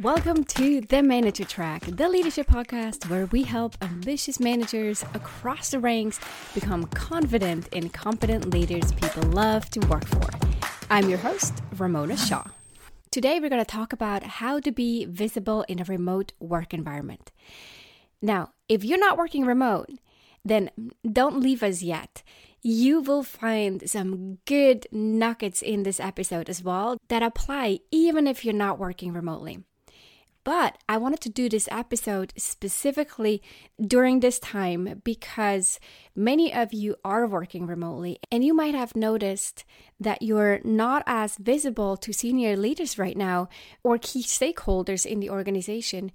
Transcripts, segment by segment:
Welcome to The Manager Track, the leadership podcast where we help ambitious managers across the ranks become confident and competent leaders people love to work for. I'm your host, Ramona Shaw. Today, we're going to talk about how to be visible in a remote work environment. Now, if you're not working remote, then don't leave us yet you will find some good nuggets in this episode as well that apply even if you're not working remotely. But I wanted to do this episode specifically during this time because many of you are working remotely and you might have noticed that you're not as visible to senior leaders right now or key stakeholders in the organization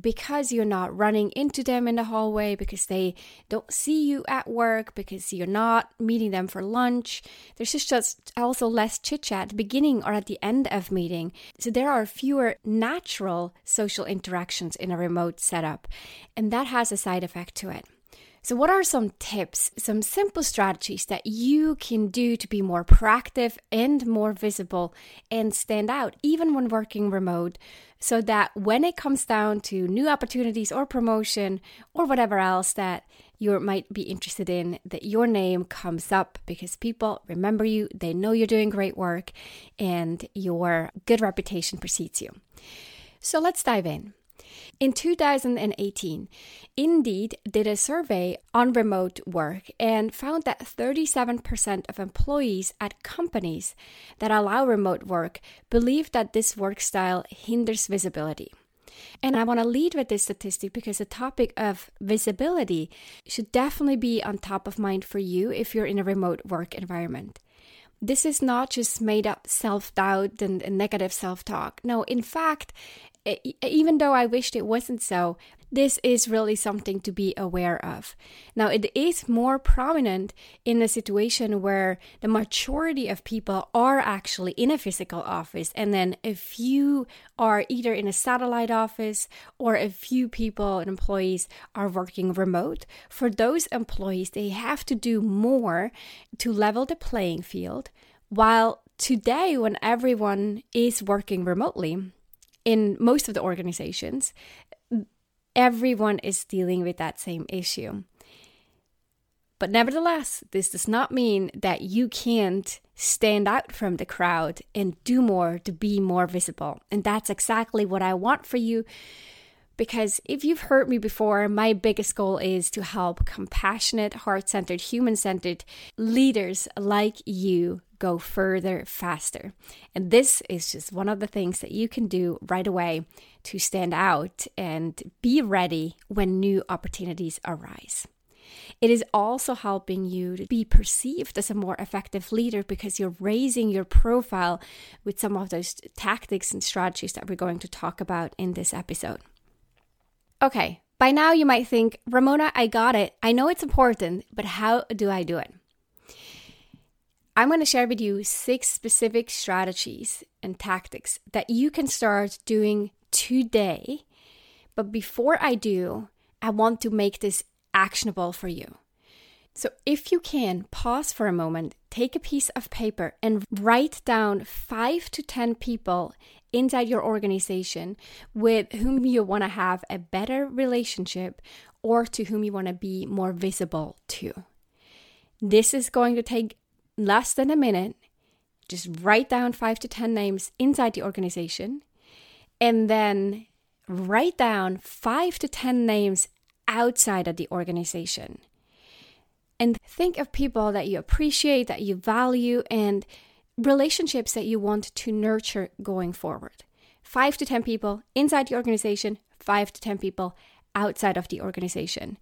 because you're not running into them in the hallway, because they don't see you at work, because you're not meeting them for lunch. There's just also less chit chat at the beginning or at the end of meeting. So there are fewer natural social interactions in a remote setup, and that has a side effect to it. So, what are some tips, some simple strategies that you can do to be more proactive and more visible and stand out, even when working remote, so that when it comes down to new opportunities or promotion or whatever else that you might be interested in, that your name comes up because people remember you, they know you're doing great work, and your good reputation precedes you. So, let's dive in. In 2018, Indeed did a survey on remote work and found that 37% of employees at companies that allow remote work believe that this work style hinders visibility. And I want to lead with this statistic because the topic of visibility should definitely be on top of mind for you if you're in a remote work environment. This is not just made up self doubt and, negative self talk. No, in fact, even though I wished it wasn't so, this is really something to be aware of. Now, it is more prominent in a situation where the majority of people are actually in a physical office, and then a few are either in a satellite office or a few people and employees are working remote. For those employees, they have to do more to level the playing field. While today, when everyone is working remotely, in most of the organizations, everyone is dealing with that same issue. But nevertheless, this does not mean that you can't stand out from the crowd and do more to be more visible. And that's exactly what I want for you. Because if you've heard me before, my biggest goal is to help compassionate, heart centered, human centered leaders like you go further faster. And this is just one of the things that you can do right away to stand out and be ready when new opportunities arise. It is also helping you to be perceived as a more effective leader because you're raising your profile with some of those tactics and strategies that we're going to talk about in this episode. Okay, by now you might think, Ramona, I got it. I know it's important, but how do I do it? I'm going to share with you six specific strategies and tactics that you can start doing today. But before I do, I want to make this actionable for you. So, if you can, pause for a moment, take a piece of paper, and write down five to 10 people inside your organization with whom you want to have a better relationship or to whom you want to be more visible to. This is going to take less than a minute. Just write down five to 10 names inside the organization and then write down five to 10 names outside of the organization. And think of people that you appreciate, that you value, and relationships that you want to nurture going forward. Five to 10 people inside the organization, five to 10 people outside of the organization.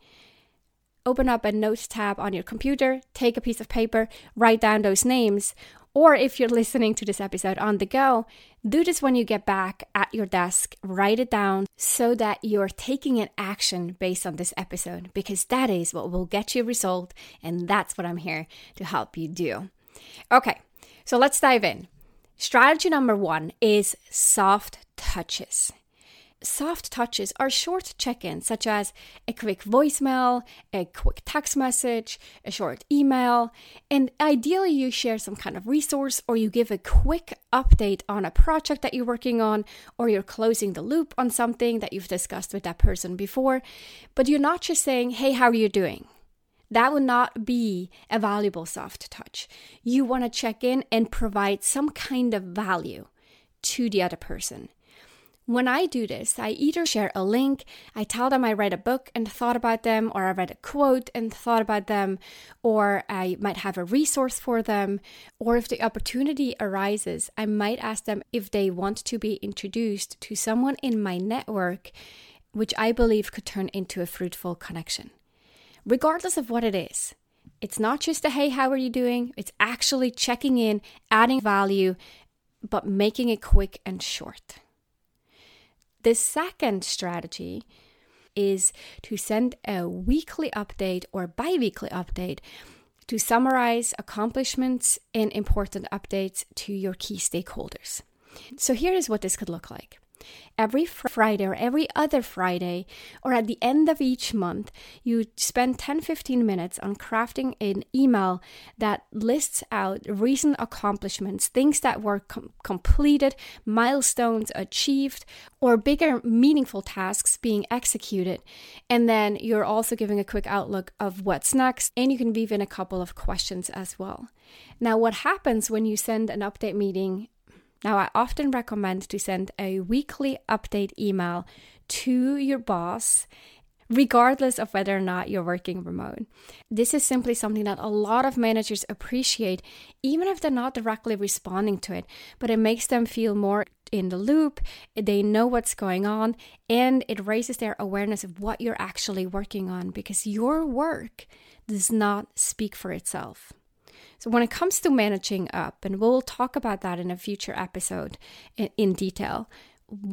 Open up a notes tab on your computer, take a piece of paper, write down those names. Or if you're listening to this episode on the go, do this when you get back at your desk, write it down so that you're taking an action based on this episode, because that is what will get you result, and that's what I'm here to help you do. Okay, so let's dive in. Strategy number one is soft touches. Soft touches are short check ins, such as a quick voicemail, a quick text message, a short email, and ideally you share some kind of resource or you give a quick update on a project that you're working on or you're closing the loop on something that you've discussed with that person before. But you're not just saying, hey, how are you doing? That would not be a valuable soft touch. You want to check in and provide some kind of value to the other person. When I do this, I either share a link, I tell them I read a book and thought about them, or I read a quote and thought about them, or I might have a resource for them, or if the opportunity arises, I might ask them if they want to be introduced to someone in my network, which I believe could turn into a fruitful connection. Regardless of what it is, it's not just a hey, how are you doing? It's actually checking in, adding value, but making it quick and short. The second strategy is to send a weekly update or bi weekly update to summarize accomplishments and important updates to your key stakeholders. So, here is what this could look like every Friday or every other Friday or at the end of each month, you spend 10 15 minutes on crafting an email that lists out recent accomplishments, things that were com- completed, milestones achieved, or bigger meaningful tasks being executed. And then you're also giving a quick outlook of what's next, and you can weave in a couple of questions as well. Now, what happens when you send an update meeting now, I often recommend to send a weekly update email to your boss regardless of whether or not you're working remote. This is simply something that a lot of managers appreciate, even if they're not directly responding to it, but it makes them feel more in the loop, they know what's going on, and it raises their awareness of what you're actually working on because your work does not speak for itself. So, when it comes to managing up, and we'll talk about that in a future episode in, in detail,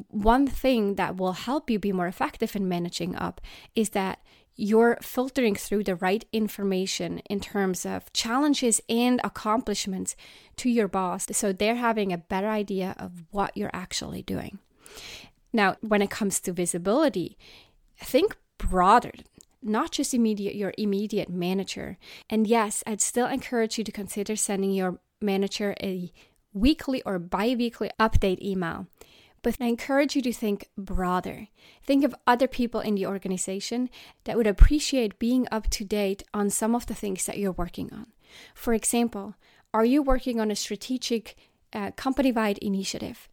one thing that will help you be more effective in managing up is that you're filtering through the right information in terms of challenges and accomplishments to your boss so they're having a better idea of what you're actually doing. Now, when it comes to visibility, think broader not just immediate your immediate manager. And yes, I'd still encourage you to consider sending your manager a weekly or bi-weekly update email. But I encourage you to think broader. Think of other people in the organization that would appreciate being up to date on some of the things that you're working on. For example, are you working on a strategic uh, company wide initiative?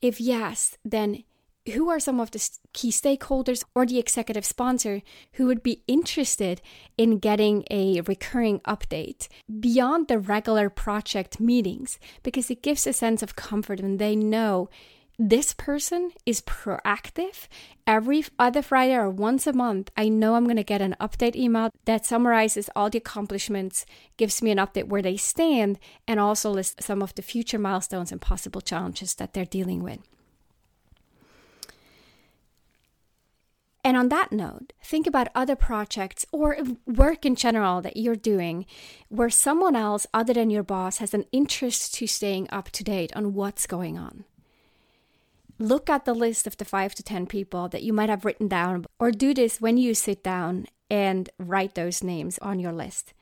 If yes, then who are some of the key stakeholders or the executive sponsor who would be interested in getting a recurring update beyond the regular project meetings because it gives a sense of comfort when they know this person is proactive. Every other Friday or once a month, I know I'm going to get an update email that summarizes all the accomplishments, gives me an update where they stand, and also lists some of the future milestones and possible challenges that they're dealing with. And on that note, think about other projects or work in general that you're doing where someone else other than your boss has an interest to staying up to date on what's going on. Look at the list of the five to 10 people that you might have written down, or do this when you sit down and write those names on your list.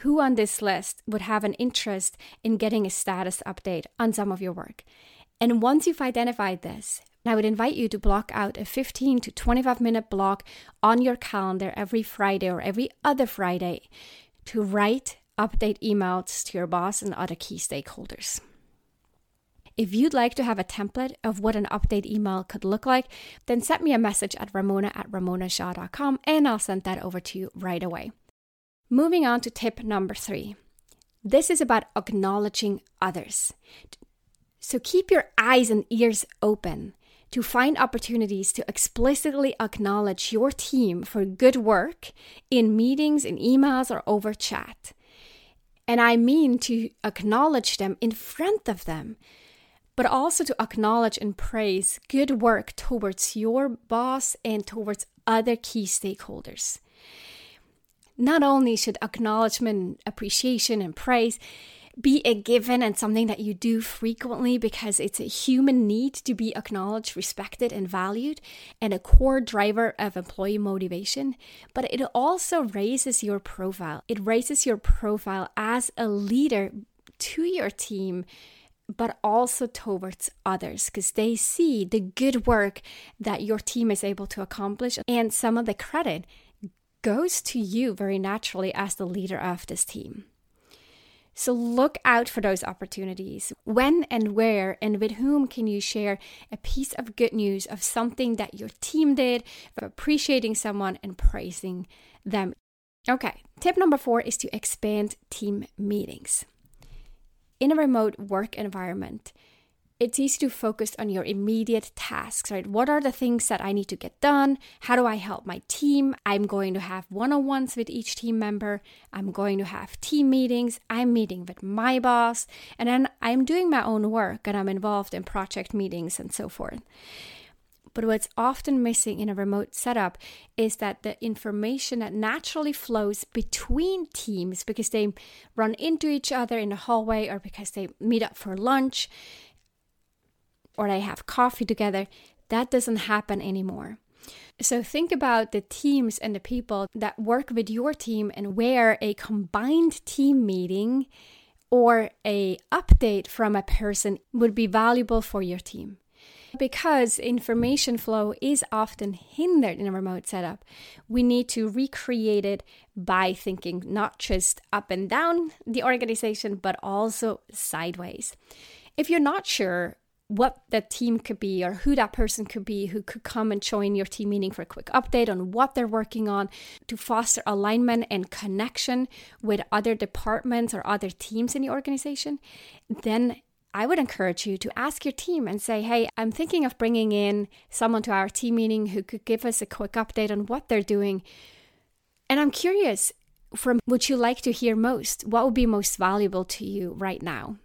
Who on this list would have an interest in getting a status update on some of your work? And once you've identified this, I would invite you to block out a 15 to 25 minute block on your calendar every Friday or every other Friday to write update emails to your boss and other key stakeholders. If you'd like to have a template of what an update email could look like, then send me a message at ramona at ramonashaw.com and I'll send that over to you right away. Moving on to tip number three. This is about acknowledging others. So keep your eyes and ears open to find opportunities to explicitly acknowledge your team for good work in meetings, in emails, or over chat. And I mean to acknowledge them in front of them, but also to acknowledge and praise good work towards your boss and towards other key stakeholders. Not only should acknowledgement, appreciation, and praise be a given and something that you do frequently because it's a human need to be acknowledged, respected, and valued, and a core driver of employee motivation. But it also raises your profile. It raises your profile as a leader to your team but also towards others because they see the good work that your team is able to accomplish and some of the credit goes to you very naturally as the leader of this team. So look out for those opportunities. When and where and with whom can you share a piece of good news of something that your team did, of appreciating someone and praising them? Okay, tip number four is to expand team meetings. In a remote work environment, it's easy to focus on your immediate tasks, right? What are the things that I need to get done? How do I help my team? I'm going to have one on ones with each team member. I'm going to have team meetings. I'm meeting with my boss. And then I'm doing my own work and I'm involved in project meetings and so forth. But what's often missing in a remote setup is that the information that naturally flows between teams because they run into each other in the hallway or because they meet up for lunch or they have coffee together. That doesn't happen anymore. So think about the teams and the people that work with your team and where a combined team meeting or a update from a person would be valuable for your team. Because information flow is often hindered in a remote setup, we need to recreate it by thinking not just up and down the organization, but also sideways. If you're not sure what that team could be or who that person could be who could come and join your team meeting for a quick update on what they're working on to foster alignment and connection with other departments or other teams in the organization, then I would encourage you to ask your team and say, Hey, I'm thinking of bringing in someone to our team meeting who could give us a quick update on what they're doing. And I'm curious from what you like to hear most, what would be most valuable to you right now?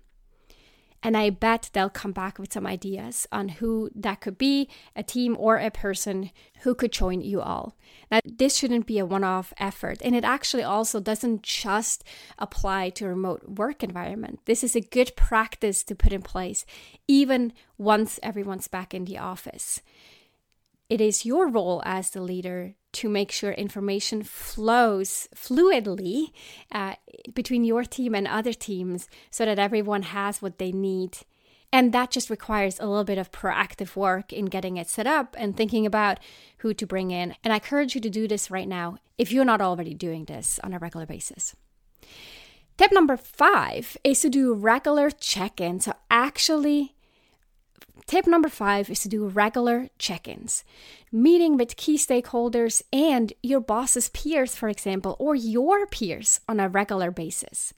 And I bet they'll come back with some ideas on who that could be a team or a person who could join you all. Now, this shouldn't be a one off effort. And it actually also doesn't just apply to remote work environment. This is a good practice to put in place even once everyone's back in the office. It is your role as the leader to make sure information flows fluidly uh, between your team and other teams so that everyone has what they need. And that just requires a little bit of proactive work in getting it set up and thinking about who to bring in. And I encourage you to do this right now if you're not already doing this on a regular basis. Tip number five is to do regular check ins. So, actually Tip number five is to do regular check ins, meeting with key stakeholders and your boss's peers, for example, or your peers on a regular basis.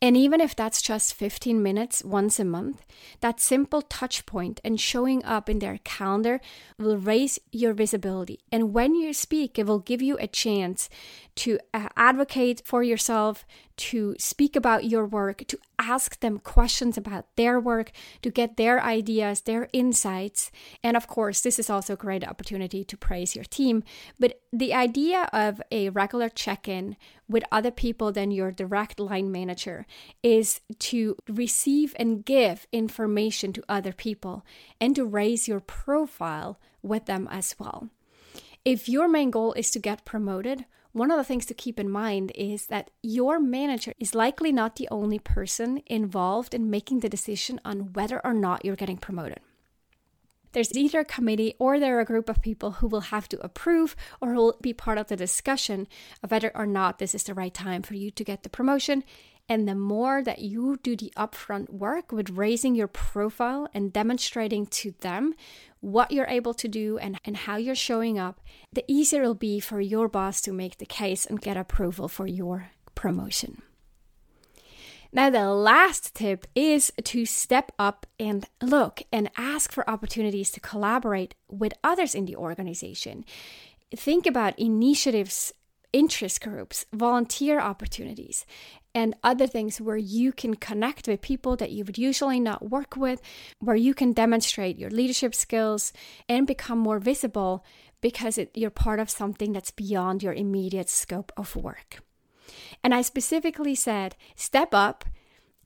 And even if that's just 15 minutes once a month, that simple touch point and showing up in their calendar will raise your visibility. And when you speak, it will give you a chance to uh, advocate for yourself, to speak about your work, to ask them questions about their work, to get their ideas, their insights. And of course, this is also a great opportunity to praise your team. But the idea of a regular check in with other people than your direct line manager is to receive and give information to other people and to raise your profile with them as well. If your main goal is to get promoted, one of the things to keep in mind is that your manager is likely not the only person involved in making the decision on whether or not you're getting promoted. There's either a committee or there are a group of people who will have to approve or will be part of the discussion of whether or not this is the right time for you to get the promotion. And the more that you do the upfront work with raising your profile and demonstrating to them what you're able to do and, and how you're showing up, the easier it'll be for your boss to make the case and get approval for your promotion. Now, the last tip is to step up and look and ask for opportunities to collaborate with others in the organization. Think about initiatives, interest groups, volunteer opportunities, and other things where you can connect with people that you would usually not work with, where you can demonstrate your leadership skills and become more visible because it, you're part of something that's beyond your immediate scope of work. And I specifically said, step up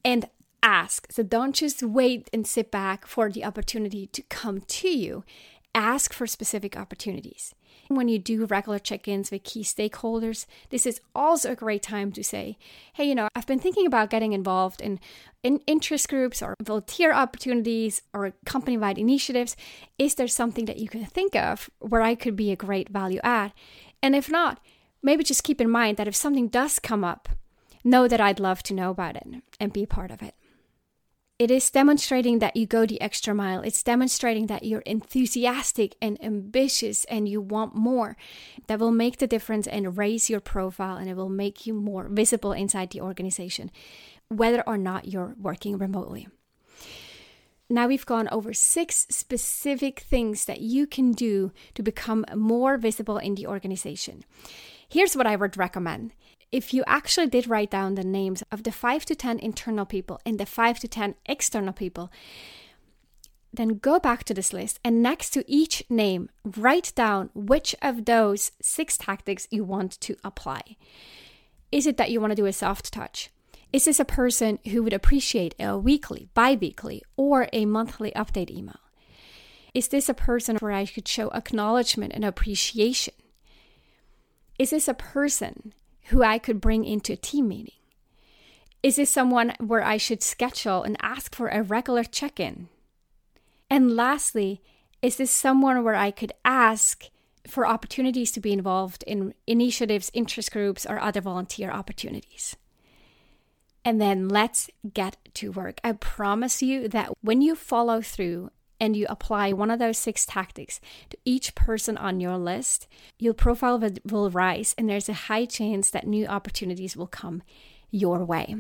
and ask. So don't just wait and sit back for the opportunity to come to you. Ask for specific opportunities. When you do regular check ins with key stakeholders, this is also a great time to say, hey, you know, I've been thinking about getting involved in, in interest groups or volunteer opportunities or company wide initiatives. Is there something that you can think of where I could be a great value add? And if not, maybe just keep in mind that if something does come up, know that I'd love to know about it and be part of it. It is demonstrating that you go the extra mile. It's demonstrating that you're enthusiastic and ambitious and you want more. That will make the difference and raise your profile and it will make you more visible inside the organization, whether or not you're working remotely. Now we've gone over six specific things that you can do to become more visible in the organization. Here's what I would recommend if you actually did write down the names of the 5 to 10 internal people and the 5 to 10 external people, then go back to this list and next to each name, write down which of those six tactics you want to apply. Is it that you want to do a soft touch? Is this a person who would appreciate a weekly, bi weekly, or a monthly update email? Is this a person where I could show acknowledgement and appreciation? Is this a person who I could bring into a team meeting? Is this someone where I should schedule and ask for a regular check in? And lastly, is this someone where I could ask for opportunities to be involved in initiatives, interest groups, or other volunteer opportunities? And then let's get to work. I promise you that when you follow through and you apply one of those six tactics to each person on your list, your profile will rise and there's a high chance that new opportunities will come your way.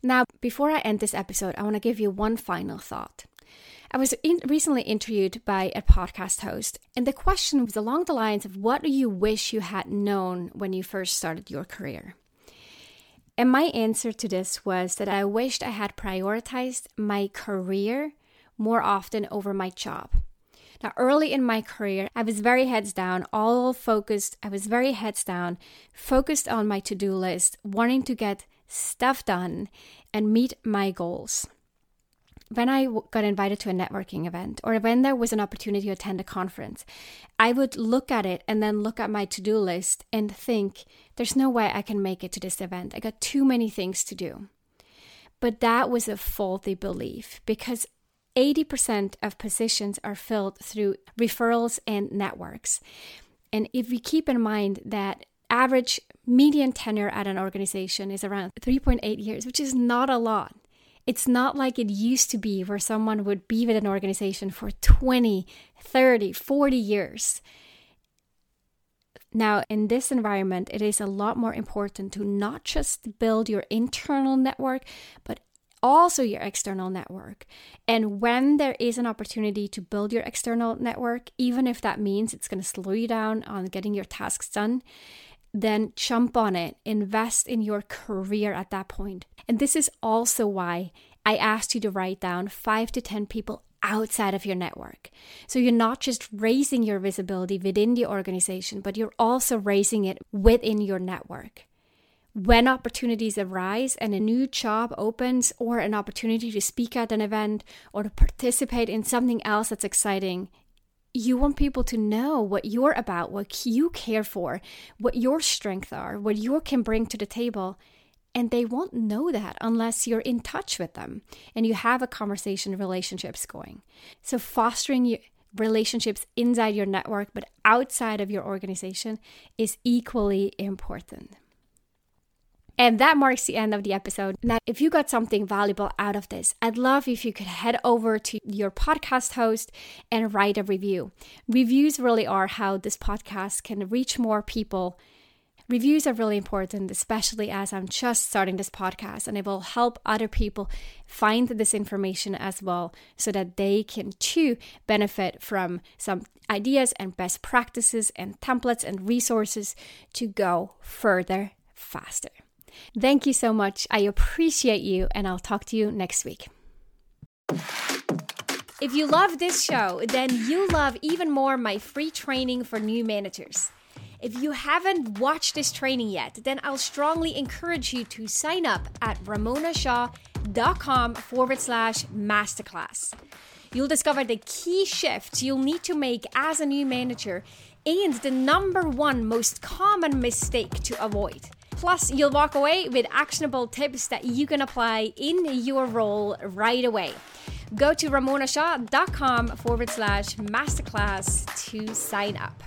Now, before I end this episode, I want to give you one final thought. I was in, recently interviewed by a podcast host, and the question was along the lines of what do you wish you had known when you first started your career? And my answer to this was that I wished I had prioritized my career more often over my job. Now, early in my career, I was very heads down, all focused. I was very heads down, focused on my to do list, wanting to get stuff done and meet my goals. When I got invited to a networking event or when there was an opportunity to attend a conference, I would look at it and then look at my to do list and think, there's no way I can make it to this event. I got too many things to do. But that was a faulty belief because 80% of positions are filled through referrals and networks. And if we keep in mind that average median tenure at an organization is around 3.8 years, which is not a lot. It's not like it used to be where someone would be with an organization for 20, 30, 40 years. Now, in this environment, it is a lot more important to not just build your internal network, but also your external network. And when there is an opportunity to build your external network, even if that means it's going to slow you down on getting your tasks done, then jump on it, invest in your career at that point. And this is also why I asked you to write down five to 10 people outside of your network. So you're not just raising your visibility within the organization, but you're also raising it within your network when opportunities arise and a new job opens, or an opportunity to speak at an event or to participate in something else that's exciting, you want people to know what you're about, what you care for, what your strengths are, what you can bring to the table. And they won't know that unless you're in touch with them and you have a conversation, relationships going. So, fostering your relationships inside your network, but outside of your organization, is equally important. And that marks the end of the episode. Now, if you got something valuable out of this, I'd love if you could head over to your podcast host and write a review. Reviews really are how this podcast can reach more people. Reviews are really important, especially as I'm just starting this podcast, and it will help other people find this information as well so that they can too benefit from some ideas and best practices and templates and resources to go further faster. Thank you so much. I appreciate you, and I'll talk to you next week. If you love this show, then you love even more my free training for new managers. If you haven't watched this training yet, then I'll strongly encourage you to sign up at ramonashaw.com forward slash masterclass. You'll discover the key shifts you'll need to make as a new manager and the number one most common mistake to avoid. Plus, you'll walk away with actionable tips that you can apply in your role right away. Go to ramonashaw.com forward slash masterclass to sign up.